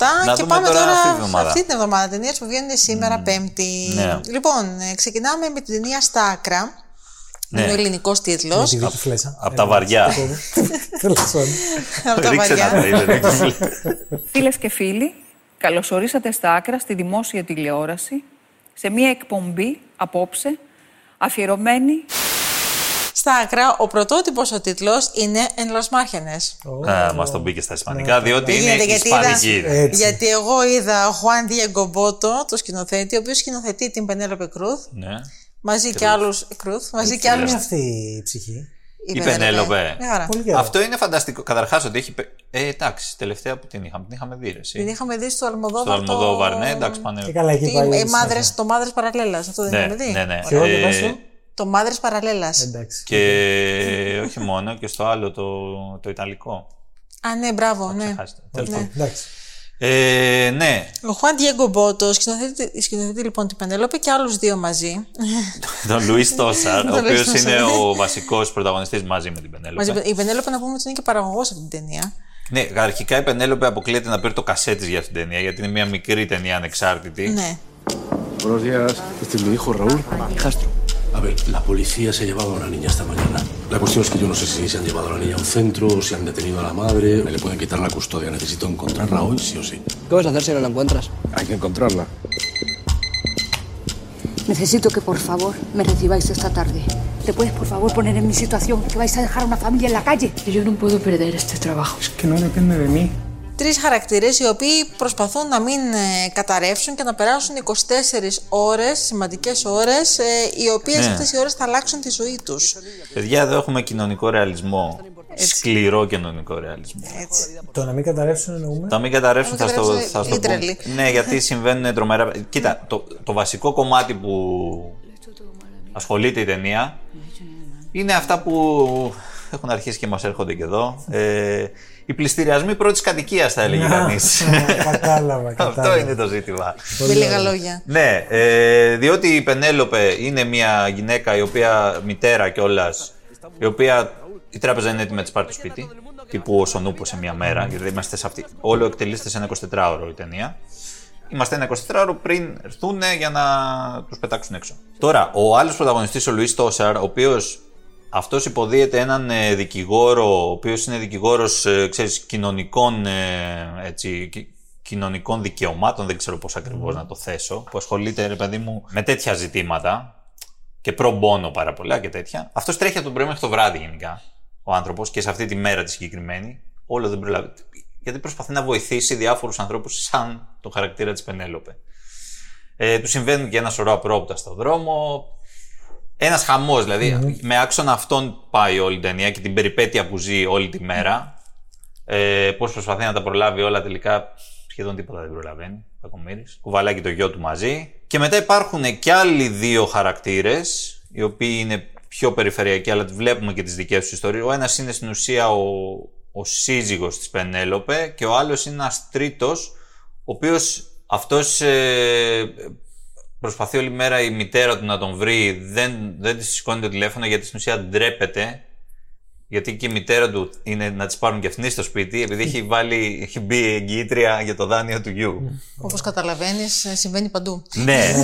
Αυτά Να και δούμε πάμε τώρα τώρα αυτή σε την εβδομάδα. αυτή την εβδομάδα. Ταινίε που βγαίνουν σήμερα Πέμπτη. Ναι. Λοιπόν, ε, ξεκινάμε με την ταινία Στα άκρα. Ναι. Είναι ο ελληνικός τίτλος. Τη δίκη φλέσσα. Απ' τα βαριά. Τέλο πάντων. Από τα Ρίξε ένα βαριά. τρέιλερ. Φίλες και φίλοι, καλωσορίσατε στα άκρα στη δημόσια τηλεόραση σε μια εκπομπή απόψε αφιερωμένη Στα άκρα, ο πρωτότυπος ο τίτλος είναι Εν Las Márgenes. Α, Μας τον μπήκε στα Ισπανικά, διότι Δεν είναι γίνεται, γιατί είδα- Ισπανική. Έτσι. Γιατί εγώ είδα Juan Diego Boto, το σκηνοθέτη, ο οποίος σκηνοθετεί την Πενέλοπε Κρούθ, Ναι. μαζί και άλλου. Κρούθ, μαζί και άλλου. Είναι αυτή η ψυχή. Η Πενέλοπε. Μια χαρά. Πολύ καιρό. Αυτό είναι φανταστικό. Καταρχάς ότι έχει. πε- Ε, εντάξει, τελευταία που την είχαμε. Την είχαμε δει. ρε, εσύ. Την είχαμε δει στο Στο Αλμοδόβαρ. Αλμοδόβαρ, ναι, εντάξει, πάνε. Και καλά, εκεί Τι, πάλι. ε, μάδρες, το Μάδρες Παραλέλας, αυτό δεν Ναι, είχαμε δει. ναι, ναι. Ποιο, Ε, για πες το. Το Μάδρε Παραλέλας. Εντάξει. Και όχι μόνο, και στο άλλο το, το Ιταλικό. Α, ναι, μπράβο, ναι. Ξεχάσετε. Τέλος πάντων. Εντάξει. Ε, ναι, Ο Χουάν Diego Μπότος σκηνοθετεί, σκηνοθετεί λοιπόν την Πενέλοπε και άλλους δύο μαζί. τον Λουίς Τόσαρ, ο Τον οποίο Λουίς Τόσαρ, είναι ναι. ο βασικός πρωταγωνιστής μαζί με την μαζί. Πενέλοπε. Η Πενέλοπε να πούμε ότι είναι και παραγωγός αυτή την ταινία. Ναι, αρχικά η Πενέλοπε αποκλείεται να παίρνει το κασέτη για αυτήν την ταινία, γιατί είναι μια μικρή ταινία ανεξάρτητη. Ναι. Buenos días. Este es mi hijo Raúl. Hijastro. A ver, la policía se llevaba a una niña esta mañana. La cuestión es que yo no sé si se han llevado a la niña a un centro, si han detenido a la madre. Me le pueden quitar la custodia. Necesito encontrarla hoy, sí o sí. ¿Qué vas a hacer si no la encuentras? Hay que encontrarla. Necesito que por favor me recibáis esta tarde. ¿Te puedes por favor poner en mi situación que vais a dejar a una familia en la calle? Yo no puedo perder este trabajo. Es que no depende de mí. Τρεις χαρακτήρες οι οποίοι προσπαθούν να μην ε, καταρρεύσουν και να περάσουν 24 ώρες, σημαντικές ώρες, οι οποίες Ναι. αυτές οι ώρες θα αλλάξουν τη ζωή τους. Παιδιά, εδώ έχουμε κοινωνικό ρεαλισμό. Σκληρό κοινωνικό ρεαλισμό. Έτσι. Το να μην καταρρεύσουν εννοούμε; Τα μην καταρρεύσουν Να θα μην στο, καταρρεύσουν, θα στο πω. literally. Ναι, γιατί συμβαίνουν τρομερά. Κοίτα, το, το βασικό κομμάτι που ασχολείται η ταινία είναι αυτά που έχουν αρχίσει και μας έρχονται και εδώ. Ε, οι πληστηριασμοί πρώτης κατοικίας θα έλεγε κανείς. Κατάλαβα, κατάλαβα. Αυτό είναι το ζήτημα. Με λίγα λόγια. Ναι, ε, διότι η Πενέλοπε είναι μια γυναίκα η οποία μητέρα κιόλας, η οποία η τράπεζα είναι έτοιμη να της πάρει το σπίτι, τύπου ο Σονούπο σε μια μέρα, γιατί είμαστε σε αυτή. Όλο εκτελείστε σε ένα 24ωρο η ταινία. Είμαστε ένα 24ωρο πριν έρθουν για να τους πετάξουν έξω. Τώρα, ο άλλος πρωταγωνιστής, ο Λουίς Τόσαρ, ο οποίος αυτός υποδίεται έναν ε, δικηγόρο, ο οποίος είναι δικηγόρος, ε, ξέρεις, κοινωνικών, ε, έτσι, κι- κοινωνικών δικαιωμάτων, δεν ξέρω πώς ακριβώς να το θέσω, που ασχολείται, ρε παιδί μου, με τέτοια ζητήματα και προμπόνο πάρα πολλά και τέτοια. Αυτός τρέχει από το πρωί μέχρι το βράδυ γενικά, ο άνθρωπος, και σε αυτή τη μέρα τη συγκεκριμένη, όλο δεν προλαβαίνει. Γιατί προσπαθεί να βοηθήσει διάφορους ανθρώπους σαν τον χαρακτήρα της Πενέλοπε. Ε, του συμβαίνουν και ένα σωρό απρόπτα στον δρόμο. Ένας χαμός, δηλαδή. Με άξονα αυτόν πάει όλη η ταινία και την περιπέτεια που ζει όλη τη μέρα. Ε, Πώς προσπαθεί να τα προλάβει όλα τελικά. Σχεδόν τίποτα δεν προλαβαίνει. Κακομοίρης. Κουβαλάει και το γιο του μαζί. Και μετά υπάρχουν και άλλοι δύο χαρακτήρες, οι οποίοι είναι πιο περιφερειακοί, αλλά βλέπουμε και τις δικές τους ιστορίες. Ο ένας είναι στην ουσία ο, ο σύζυγος της Πενέλοπε και ο άλλος είναι ένας τρίτος, ο οποίος αυτός ε, προσπαθεί όλη μέρα η μητέρα του να τον βρει, δεν, δεν της σηκώνει το τηλέφωνο γιατί στην ουσία ντρέπεται. Γιατί και η μητέρα του είναι να της πάρουν και αυτήν στο σπίτι, επειδή έχει, βάλει, έχει μπει εγγύητρια για το δάνειο του γιου. Όπως καταλαβαίνεις, συμβαίνει παντού.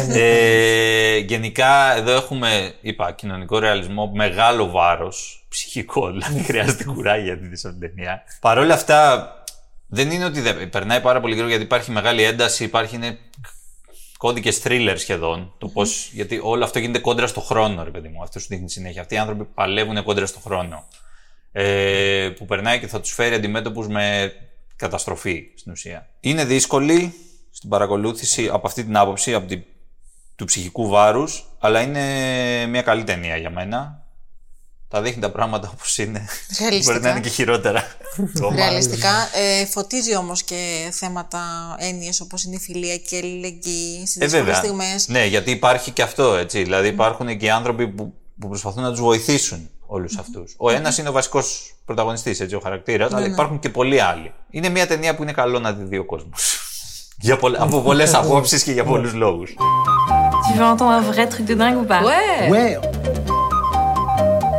ναι. Ε, γενικά εδώ έχουμε, είπα, κοινωνικό ρεαλισμό, μεγάλο βάρος, ψυχικό, δηλαδή χρειάζεται κουράγιο για τη δεις αυτή την ταινία. Παρ' όλα αυτά, δεν είναι ότι δεν, περνάει πάρα πολύ γρήγορα γιατί υπάρχει μεγάλη ένταση, υπάρχει είναι κώδικες thriller σχεδόν. Το πώς, γιατί όλο αυτό γίνεται κόντρα στο χρόνο, ρε παιδί μου. Αυτό σου δείχνει συνέχεια. Αυτοί οι άνθρωποι παλεύουν κόντρα στο χρόνο. Ε, που περνάει και θα τους φέρει αντιμέτωπους με καταστροφή στην ουσία. Είναι δύσκολη στην παρακολούθηση από αυτή την άποψη, από τη, του ψυχικού βάρους, αλλά είναι μια καλή ταινία για μένα. Τα δείχνει τα πράγματα όπως είναι. Ρεαλιστικά. Μπορεί να είναι και χειρότερα. Ρεαλιστικά. Ε, φωτίζει όμως και θέματα, έννοιες όπως είναι η φιλία και η αλληλεγγύη στι Ε, δύσκολε βέβαια. στιγμές. Ναι, γιατί υπάρχει και αυτό, έτσι. Δηλαδή υπάρχουν και οι άνθρωποι που, που προσπαθούν να τους βοηθήσουν όλους αυτούς. Ο ένας είναι ο βασικός πρωταγωνιστής, έτσι, ο χαρακτήρας, αλλά ναι. υπάρχουν και πολλοί άλλοι. Είναι μια ταινία που είναι καλό να τη δει ο κόσμος. Για πολλ- από πολλές απόψεις και για πολλούς λόγους. Tu veux entendre un vrai truc de dingue ou pas; Ouais Ouais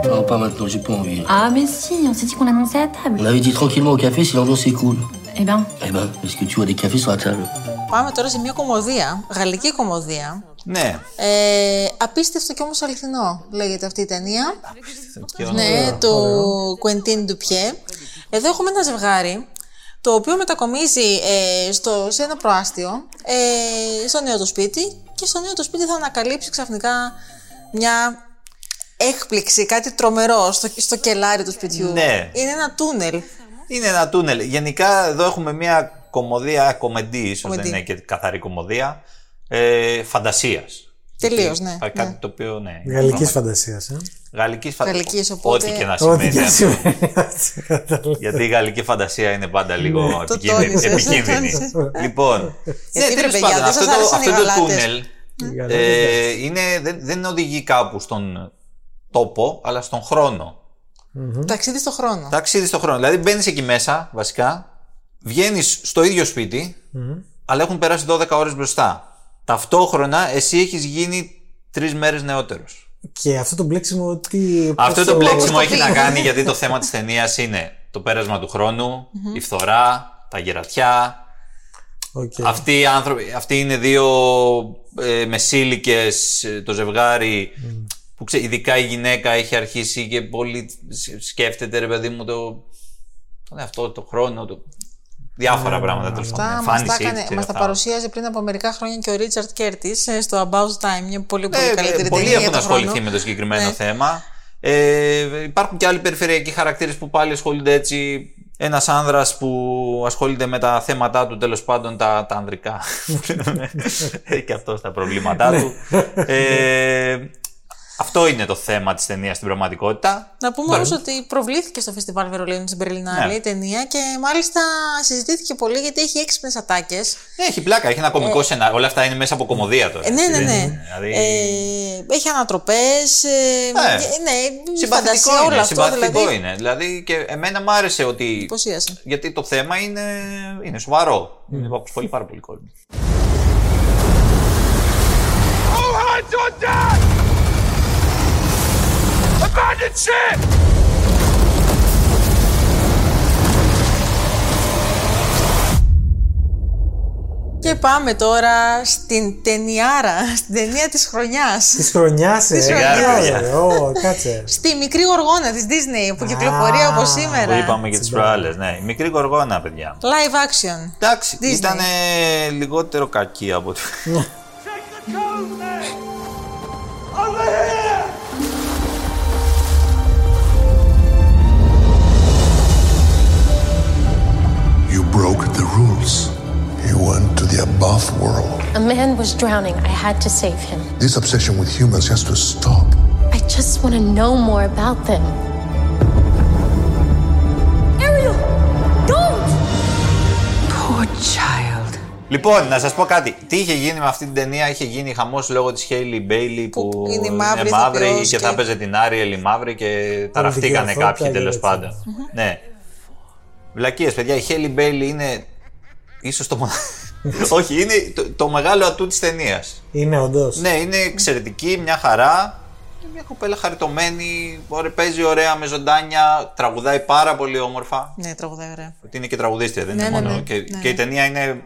Non, pas maintenant, j'ai pas envie. Ah mais si, on s'est dit qu'on annonçait à table. On avait dit tranquillement au café si l'ambiance est cool. Eh ben, Eh ben, est-ce que tu vois des cafés sur la table Πάμε τώρα σε μια κομμωδία, γαλλική κομμωδία. Ναι. Ε, απίστευτο και όμως αληθινό λέγεται αυτή η ταινία. Και ναι, του Quentin Dupieux. Εδώ έχουμε ένα ζευγάρι το οποίο μετακομίζει ε, στο, σε ένα προάστιο ε, στο νέο του σπίτι και στο νέο του σπίτι θα ανακαλύψει ξαφνικά μια έκπληξη, κάτι τρομερό στο, στο κελάρι του σπιτιού. Ναι. Είναι ένα τούνελ. Είναι ένα τούνελ. Γενικά εδώ έχουμε μια κομμωδία, κομμεντή, ίσως δεν Κομμεντή. είναι και καθαρή κομμωδία, ε, φαντασίας. Τελείως, ναι, Κάτι ναι. το οποίο, ναι. Γαλλικής φαντασίας. Ε. Γαλλικής φαντασία. Γαλλικής, οπότε- Ό,τι και να Ό,τι σημαίνει. και αυτό. σημαίνει. έτσι, κατάλαβα. Γιατί η γαλλική φαντασία είναι πάντα λίγο Το επικίνδυνη. τόνισες, επικίνδυνη. το τόνισες. λοιπόν, Γιατί, ναι, βρε, τέλος παιδιά, πάντων, δεν αυτό σας το, άρεσαν αυτό οι το γαλάτες; τούνελ Οι γαλάτες, ε, είναι, δεν, δεν οδηγεί κάπου στον τόπο, αλλά στον χρόνο. Ταξίδι στο χρόνο. Ταξίδι στον χρόνο. Δηλαδή μπαίνεις εκεί μέσα, βασικά, βγαίνεις στο ίδιο σπίτι, αλλά έχουν περάσει 12 ώρες μπροστά. Ταυτόχρονα εσύ έχεις γίνει τρεις μέρες νεότερος. Και αυτό το μπλέξιμο τι. Αυτό πώς το μπλέξιμο το έχει να πει. κάνει γιατί το θέμα της ταινίας είναι το πέρασμα του χρόνου, η φθορά, τα γερατιά. Οκ. Αυτοί, οι άνθρωποι, αυτοί είναι δύο ε, μεσήλικες, ε, το ζευγάρι, που ξέ, ειδικά η γυναίκα έχει αρχίσει και πολύ σ- σκέφτεται, ρε παιδί μου, το, το αυτό, το χρόνο, το, διάφορα πράγματα τέλος πάντων. Αυτά μας τα, εμφάνισή έκανε, της και μας τα αυτά. παρουσίαζε πριν από μερικά χρόνια και ο Ρίτσαρντ Κέρτις στο About Time, μια πολύ πολύ Ε, καλύτερη πολλοί ταινία για έχουν τον ασχοληθεί χρόνο. με το συγκεκριμένο Ναι. θέμα. Ε, υπάρχουν και άλλοι περιφερειακοί χαρακτήρες που πάλι ασχολούνται έτσι. Ένας άνδρας που ασχολείται με τα θέματα του, τέλος πάντων τα, τα ανδρικά. Έχει και αυτό τα προβλήματά του. ε, αυτό είναι το θέμα της ταινίας στην πραγματικότητα. Να πούμε όμως ότι προβλήθηκε στο φεστιβάλ Βερολίνου στην Berlinale Ναι. η ταινία και μάλιστα συζητήθηκε πολύ γιατί έχει έξυπνες ατάκες. Ναι, έχει πλάκα, έχει ένα κωμικό σενάριο. Όλα αυτά είναι μέσα από κομμωδία τώρα. Ε, ναι, έτσι, ναι, δεν ναι. είναι. Δηλαδή, Ε, έχει ανατροπές. Ε, Ναι. και- ναι, Συμπαθητικό φαντασία, είναι, όλο αυτό. συμπαθητικό Δηλαδή, είναι. Δηλαδή και εμένα μου άρεσε ότι. εντυπωσίασε. Γιατί το θέμα είναι, είναι σοβαρό. Είναι απασχολεί πάρα πολύ κόσμο. Και πάμε τώρα στην ταινιάρα, στην ταινία της χρονιάς. Της χρονιάς, ε. Της ε, χρονιάς. ε, ω, κάτσε. Στη μικρή οργόνα της Disney που κυκλοφορεί Α, από Που σήμερα. είπαμε και τις προάλλες. Ναι, η μικρή γοργόνα, παιδιά. Live action. Εντάξει, Disney. ήταν λιγότερο κακή από ό,τι. You broke the rules. You went to the above world. A man was drowning. I had to save him. This obsession with humans has to stop. I just want to know more about them. Ariel, don't! Poor child. Λοιπόν, να σας πω κάτι. Τι είχε γίνει με αυτή την ταινία, είχε γίνει χαμός λόγω της Χέιλι Μπέιλι που, είναι η μαύρη μαύρη ηθοποιός και και- θα έπαιζε την Άριελ η μαύρη και ταραχτήκανε αυτό, κάποιοι τα τέλος έτσι. πάντων. Ναι. Βλακίες, παιδιά, η Χέιλι Μπέιλι είναι ίσως το. μονα- Όχι, είναι το, το μεγάλο ατού της ταινίας. Είναι όντως. Ναι, είναι εξαιρετική, μια χαρά. Είναι μια κοπέλα χαριτωμένη, ωραία, παίζει ωραία με ζωντάνια, τραγουδάει πάρα πολύ όμορφα. Ναι, τραγουδάει ωραία. Ότι είναι και τραγουδίστρια, δεν Ναι, είναι ναι, μόνο. ναι. Και, Ναι, και η ναι. ταινία είναι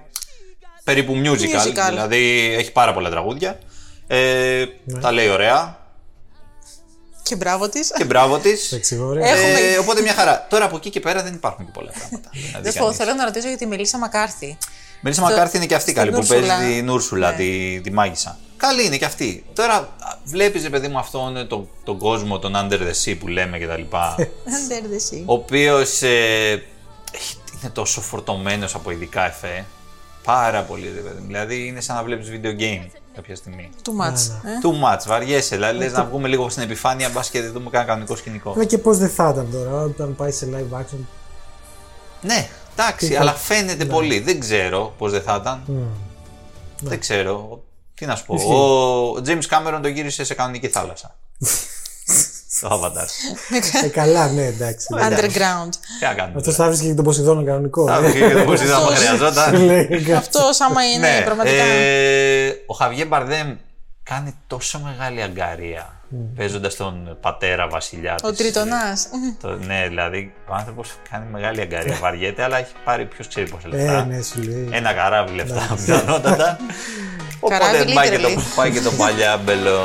περίπου musical, Musical. δηλαδή έχει πάρα πολλά τραγούδια. Ε, Ναι. Τα λέει ωραία Και μπράβο της. και μπράβο της. Εξηγόρε. Έχουμε- οπότε μια χαρά. Τώρα από εκεί και πέρα δεν υπάρχουν και πολλά πράγματα. Δηλαδή, Δεν πω, κανείς. θέλω να ρωτήσω για τη Μελίσσα Μακάρθη. Μελίσσα Στο- Μακάρθη είναι και αυτή στην καλή που Ούρσουλα. παίζει την Ούρσουλα, Ναι. τη, τη μάγισσα. Καλή είναι και αυτή. Τώρα βλέπεις, παιδί μου, αυτόν τον, τον κόσμο, τον Under the Sea που λέμε κτλ. Under the sea. ο οποίος είναι τόσο φορτωμένος από ειδικά εφέ. Πάρα πολύ, ρε παιδί μου. Δηλαδή είναι σαν να βλέπεις video game κάποια στιγμή. Too much. Ναι, ε. Too much, βαριέσαι. Δηλαδή λες να βγούμε λίγο στην επιφάνεια, μπας και δεν δούμε κανένα κανονικό σκηνικό. Αλλά και πώς δεν θα ήταν τώρα όταν πάει σε live action. Ναι, εντάξει, Τι αλλά θα- φαίνεται ναι. πολύ. Δεν ξέρω πώς δεν θα ήταν. Μμ. Δεν ξέρω. Τι να σου πω. Ισχύει. Ο James Cameron το γύρισε σε κανονική θάλασσα. το Avatar. Ε, καλά, ναι, εντάξει. Underground. Τι να κάνουμε. Αυτό θα βρίσκει και τον Ποσειδώνα κανονικό. Θα ε. βγει και το Ποσειδώνα, άμα χρειαζόταν. Λέει κάτι. Αυτό άμα είναι Ναι, πραγματικά. Ε, ο Χαβιέ Μπαρδέμ κάνει τόσο μεγάλη αγκαρία παίζοντας τον πατέρα βασιλιά Ο της. Τριτονάς. Το, ναι, δηλαδή ο άνθρωπος κάνει μεγάλη αγκαρία. Βαριέται, αλλά έχει πάρει ποιος ξέρει πόσα Ε, λεφτά. ναι, σου λέει. Ένα καράβι λεφτά πιθανότατα. Οπότε Καράβι πάει και, το, literally. πάει και το παλιάμπελο.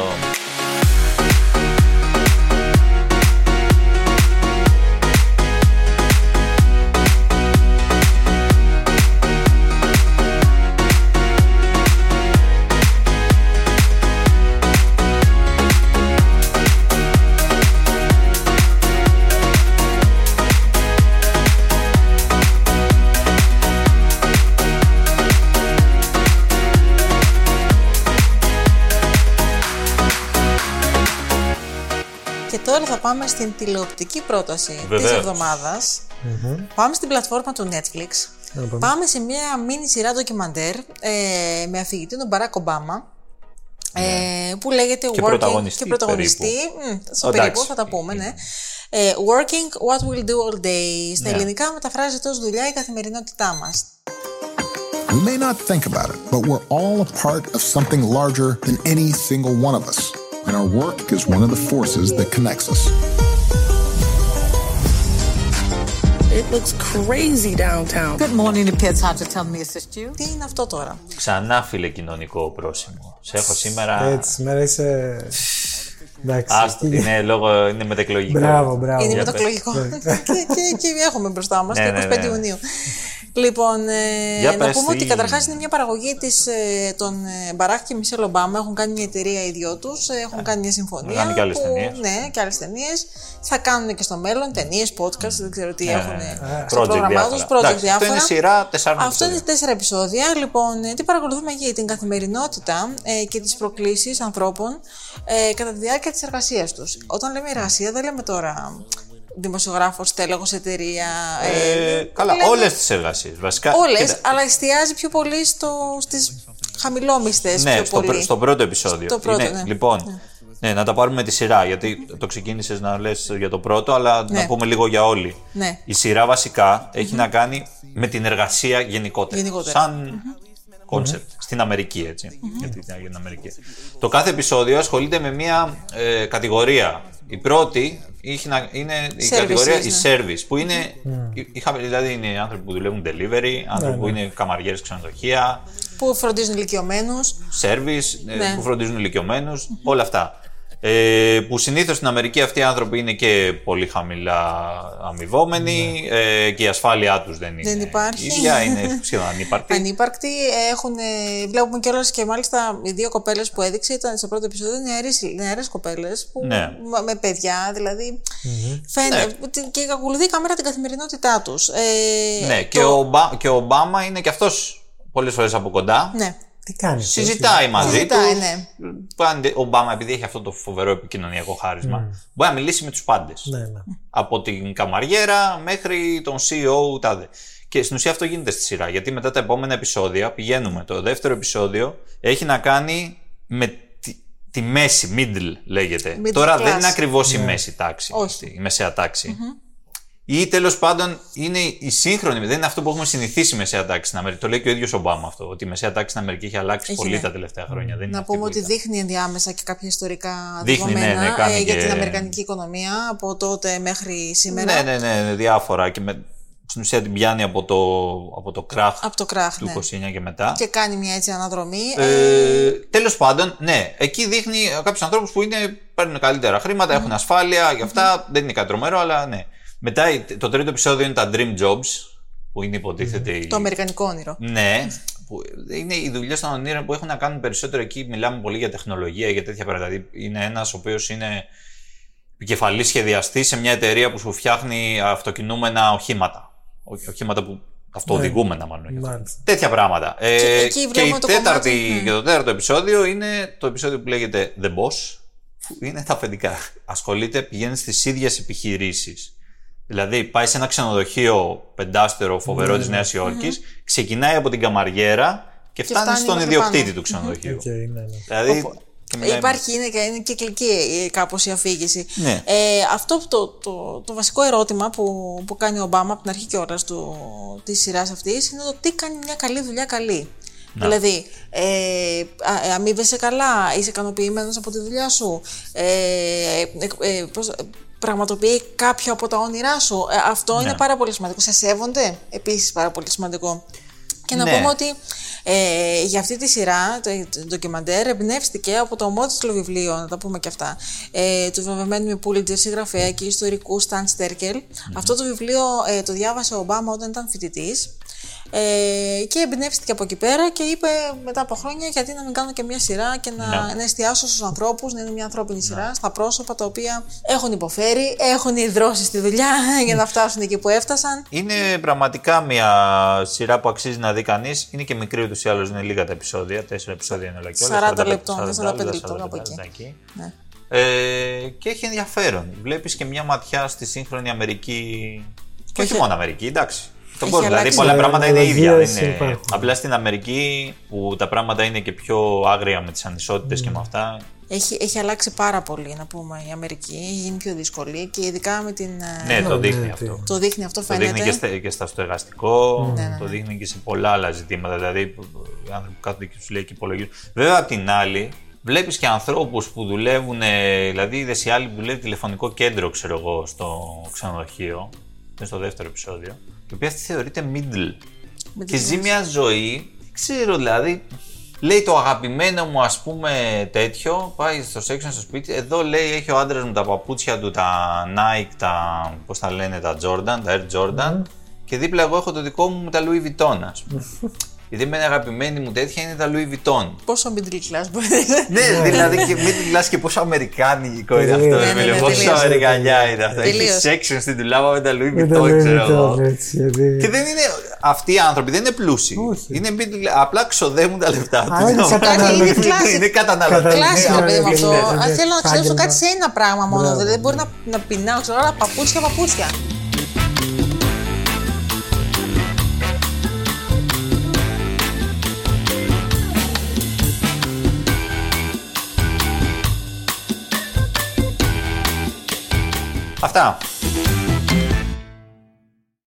Θα πάμε στην τηλεοπτική πρόταση της Βεβαίως. εβδομάδας. Πάμε στην πλατφόρμα του Netflix. Να πάμε. Πάμε σε μια μίνι σειρά ντοκιμαντέρ ε, με αφηγητή τον Μπαράκ Ομπάμα. Ε, που λέγεται Ναι. Και Working πρωταγωνιστή και πρωταγωνιστή. Μμ, στο Εντάξει. περίπου θα τα πούμε, ναι. Ε, working what we'll do all day. Στα Ναι. ελληνικά μεταφράζεται ως δουλειά η καθημερινότητά μας. We may not think about it, but we're all a part of something larger than any single one of us. And our work is one of the forces that connects us. It looks crazy downtown. Good morning, it appears how to tell me assist you. Τι είναι αυτό τώρα. Ξανά φίλε κοινωνικό πρόσημο. Σε έχω σήμερα. Έτσι, σήμερα είσαι. Εντάξει. Άστο, είναι λόγω. είναι μετεκλογικό. Μπράβο, μπράβο. Είναι Για μετακλογικό. πες. και, και, και έχουμε μπροστά μας Ναι, το ναι, 25 ναι. Ιουνίου. Λοιπόν, ε, Για να πες πούμε τι- ότι καταρχάς είναι μια παραγωγή της, ε, των ε, Μπαράκ και Μισελ Ομπάμα. Έχουν κάνει μια εταιρεία οι δυο τους, έχουν κάνει μια συμφωνία. κάνουν και άλλες που- ταινίες. Ναι, και άλλες ταινίες. Θα κάνουν και στο μέλλον ταινίες, podcast, δεν ξέρω τι Ναι, έχουν ναι, ε, ναι. στο Project πρόγραμμά διάφορα. του. Project Εντάξει, διάφορα. Αυτό είναι σειρά τεσσάρων Αυτό είναι επεισοδίων. τέσσερα επεισόδια. Λοιπόν, ε, τι παρακολουθούμε εκεί, την καθημερινότητα ε, και τις προκλήσεις ανθρώπων ε, κατά τη διάρκεια της εργασίας τους. Όταν λέμε εργασία, δεν λέμε τώρα δημοσιογράφος, τέλεχος, εταιρεία. Ε, καλά, λέμε- όλες τις εργασίες. Βασικά. Όλες, κοίτα, αλλά εστιάζει πιο πολύ στο, στις χαμηλόμιστες Ναι, πιο στο, πολύ. πρω- στο πρώτο επεισόδιο. Στο πρώτο, Είναι- ναι. Λοιπόν, ναι. να τα πάρουμε με τη σειρά, γιατί το ξεκίνησες να λες για το πρώτο, αλλά Ναι. να πούμε λίγο για όλοι. Ναι. Η σειρά βασικά έχει να κάνει με την εργασία γενικότερα. Γενικότερα. Σαν concept. Στην Αμερική, έτσι. Γιατί ήταν για την Αμερική. Το κάθε επεισόδιο ασχολείται με μια ε, κατηγορία. Η πρώτη είχε να- είναι η Services, κατηγορία η ναι. service, που είναι. η- είχα- δηλαδή είναι άνθρωποι που δουλεύουν delivery, άνθρωποι Ναι, που ναι. είναι καμαριέρες ξενοδοχεία, Που φροντίζουν ηλικιωμένους. Σέρβις, ε, Ναι. που φροντίζουν ηλικιωμένους, όλα αυτά. Ε, που συνήθως στην Αμερική αυτοί οι άνθρωποι είναι και πολύ χαμηλά αμοιβόμενοι ε, και η ασφάλειά τους δεν είναι. Δεν υπάρχει. ίδια, είναι σχεδόν ανύπαρκτη. Ανύπαρκτοι. Έχουν, ε, βλέπουμε κιόλας και μάλιστα οι δύο κοπέλες που έδειξε ήταν στο πρώτο επεισόδιο νεαρές κοπέλες. Ναι. Με παιδιά, δηλαδή. Φαίνεται. ότι Και ακολουθεί η κάμερα την καθημερινότητά τους. Ε, ναι, και, το- ο Ομπά- και ο Ομπάμα είναι και αυτός πολλές φορές από κοντά. Ναι. Τι κάνεις. Συζητάει μαζί τους. Συζητάει, ναι. Ο Ομπάμα, επειδή έχει αυτό το φοβερό επικοινωνιακό χάρισμα, Mm. μπορεί να μιλήσει με τους πάντες. Ναι, ναι. Από την καμαριέρα μέχρι τον CEO τάδε. Και στην ουσία αυτό γίνεται στη σειρά. Γιατί μετά τα επόμενα επεισόδια πηγαίνουμε. Το δεύτερο επεισόδιο έχει να κάνει με τη, τη μέση, middle λέγεται. Middle Τώρα class. δεν είναι ακριβώς η Ναι. μέση τάξη. Όχι. Η μεσαία τάξη. Ή τέλος πάντων είναι η σύγχρονη, δεν είναι αυτό που έχουμε συνηθίσει η μεσαία τάξη στην Αμερική. Το λέει και ο ίδιος Ομπάμα αυτό. Ότι η μεσαία τάξη στην Αμερική έχει αλλάξει Έχει, πολύ ναι. τα τελευταία χρόνια. Δεν είναι Να αυτή πούμε που ότι ήταν. δείχνει ενδιάμεσα και κάποια ιστορικά Δείχνει, ναι, δεδομένα ναι, κάνει ε, για και- την Αμερικανική οικονομία από τότε μέχρι σήμερα. Ναι, ναι, ναι, διάφορα. Και με, στην ουσία την πιάνει από το, από το κράχ Από το κράχ, του ναι. 29 και μετά. Και κάνει μια έτσι αναδρομή. Ε, Τέλος πάντων, ναι, εκεί δείχνει κάποιους ανθρώπους που είναι, παίρνουν καλύτερα χρήματα, έχουν ασφάλεια, γι' αυτά δεν είναι κάτι τρομερό, αλλά ναι. Μετά η- το τρίτο επεισόδιο είναι τα Dream Jobs, που είναι υποτίθεται. η- Το αμερικανικό όνειρο. Ναι, που είναι οι δουλειέ των ονείρων που έχουν να κάνουν περισσότερο εκεί. Μιλάμε πολύ για τεχνολογία, για τέτοια πράγματα. Δηλαδή, είναι ένας ο οποίος είναι επικεφαλής σχεδιαστής σε μια εταιρεία που σου φτιάχνει αυτοκινούμενα οχήματα. Ό- Οχήματα που. Αυτοοδηγούμενα, μάλλον. όχι Μάλιστα. Τέτοια πράγματα. Ε, Και εκεί και, βλέπουμε η το τέταρτη, κομμάτι, μμ. και το τέταρτο επεισόδιο είναι το επεισόδιο που λέγεται The Boss, που είναι τα αφεντικά. Ασχολείται, πηγαίνει στις ίδιες επιχειρήσεις. Δηλαδή, πάει σε ένα ξενοδοχείο πεντάστερο φοβερό Ναι, της ναι. Νέας Υόρκης, ξεκινάει από την καμαριέρα και φτάνει, φτάνει στον μέχρι ιδιοκτήτη πάνω. του ξενοδοχείου. Οκ, ναι, ναι. Δηλαδή. και μιλάει- Υπάρχει, είναι, και- είναι κυκλική ε, κάπως η αφήγηση. Ναι. Ε, αυτό που το, το, το βασικό ερώτημα που, που κάνει ο Ομπάμα από την αρχή κιόλας της σειράς αυτής είναι το τι κάνει μια καλή δουλειά καλή. Να. Δηλαδή, ε, α- ε, αμείβεσαι καλά, είσαι ικανοποιημένος από τη δουλειά σου, ε, ε, ε, πώς- ε, πραγματοποιεί κάποιο από τα όνειρά σου. Ε, αυτό Ναι. είναι πάρα πολύ σημαντικό. Σε σέβονται, επίσης πάρα πολύ σημαντικό. Και να Ναι. πούμε ότι ε, για αυτή τη σειρά, το, το ντοκιμαντέρ, εμπνεύστηκε από το ομότιτλο βιβλίο, να τα πούμε και αυτά, ε, του βραβευμένου με Pulitzer συγγραφέα και ιστορικού Σταν Στέρκελ. Αυτό το βιβλίο ε, το διάβασε ο Ομπάμα όταν ήταν φοιτητής. Ε, και εμπνεύστηκε από εκεί πέρα και είπε μετά από χρόνια γιατί να μην κάνω και μια σειρά και να, Ναι. να εστιάσω στους ανθρώπους, να είναι μια ανθρώπινη σειρά, στα πρόσωπα τα οποία έχουν υποφέρει, έχουν ιδρώσει στη δουλειά για να φτάσουν εκεί που έφτασαν. Είναι πραγματικά μια σειρά που αξίζει να δει κανείς. Είναι και μικρή ούτως ή άλλως, είναι λίγα τα επεισόδια. Τέσσερα επεισόδια είναι όλα και όλα. 40 λεπτών, 45 λεπτών από εκεί. Ναι. Ε, και έχει ενδιαφέρον. Βλέπεις και μια ματιά στη σύγχρονη Αμερική. Και όχι μόνο Αμερική, εντάξει. Το Έχει κόσμο, δηλαδή αλλάξει. πολλά Ναι, πράγματα είναι ίδια. αναλογίες Δεν είναι... υπάρχουν. Απλά στην Αμερική που τα πράγματα είναι και πιο άγρια με τις ανισότητες και με αυτά. Έχει, έχει αλλάξει πάρα πολύ, να πούμε, η Αμερική. Έχει γίνει πιο δύσκολη και ειδικά με την. ε, Ναι, το ναι, δείχνει ναι, αυτό. Το δείχνει αυτό, Το φαίνεται. δείχνει και στα, και στα στεγαστικό, Ναι, ναι, ναι. το δείχνει και σε πολλά άλλα ζητήματα. Δηλαδή, οι άνθρωποι που κάθονται και τους λέει και υπολογίζουν. Βέβαια, απ' την άλλη, βλέπεις και ανθρώπους που δουλεύουν, ε, δηλαδή είδες η άλλη που δουλεύει τηλεφωνικό κέντρο, ξέρω εγώ, στο ξενοδοχείο, είναι στο δεύτερο επεισόδιο, η οποία θεωρείται middle. Με Και τις ζει μια ζωή, δεν ξέρω δηλαδή, λέει το αγαπημένο μου ας πούμε τέτοιο, πάει στο section στο σπίτι, εδώ λέει έχει ο άντρας μου τα παπούτσια του, τα Nike, τα, πώς τα λένε, τα Jordan, τα Air Jordan και δίπλα εγώ έχω το δικό μου τα Louis Vuitton ας πούμε. Γιατί με αγαπημένη μου τέτοια είναι τα Louis Vuitton. Πόσο middle class μπορεί να είναι; ναι, δηλαδή και μην μιλάς και πόσο αμερικάνικο είναι αυτό. Τελείως. Ναι, ναι, Εμίλιο, ναι, πόσο τελείως. αμερικανιά είναι αυτό. Έχει Τελείως. section στην τουλάπα με τα Louis Με τα Vuitton, ξέρω εγώ. Louis Vuitton, έτσι, γιατί- Και δεν είναι. Αυτοί οι άνθρωποι δεν είναι πλούσιοι. Όχι. Είναι middle- απλά ξοδεύουν τα λεφτά Α, του. είναι καταναλωτικοί. Είναι καταναλωτέ. Καταναλωτικοί. Κλάση, ρε παιδί μου Ναι, αυτό. ναι, Αν ναι, θέλω να ξοδέψω επάγγελμα. κάτι σε ένα πράγμα μόνο. Μπράβο, Δηλαδή δεν μπορεί ναι. να, να πεινάω, ξέρω, αλλά παπούτσια, παπούτσια. Αυτά.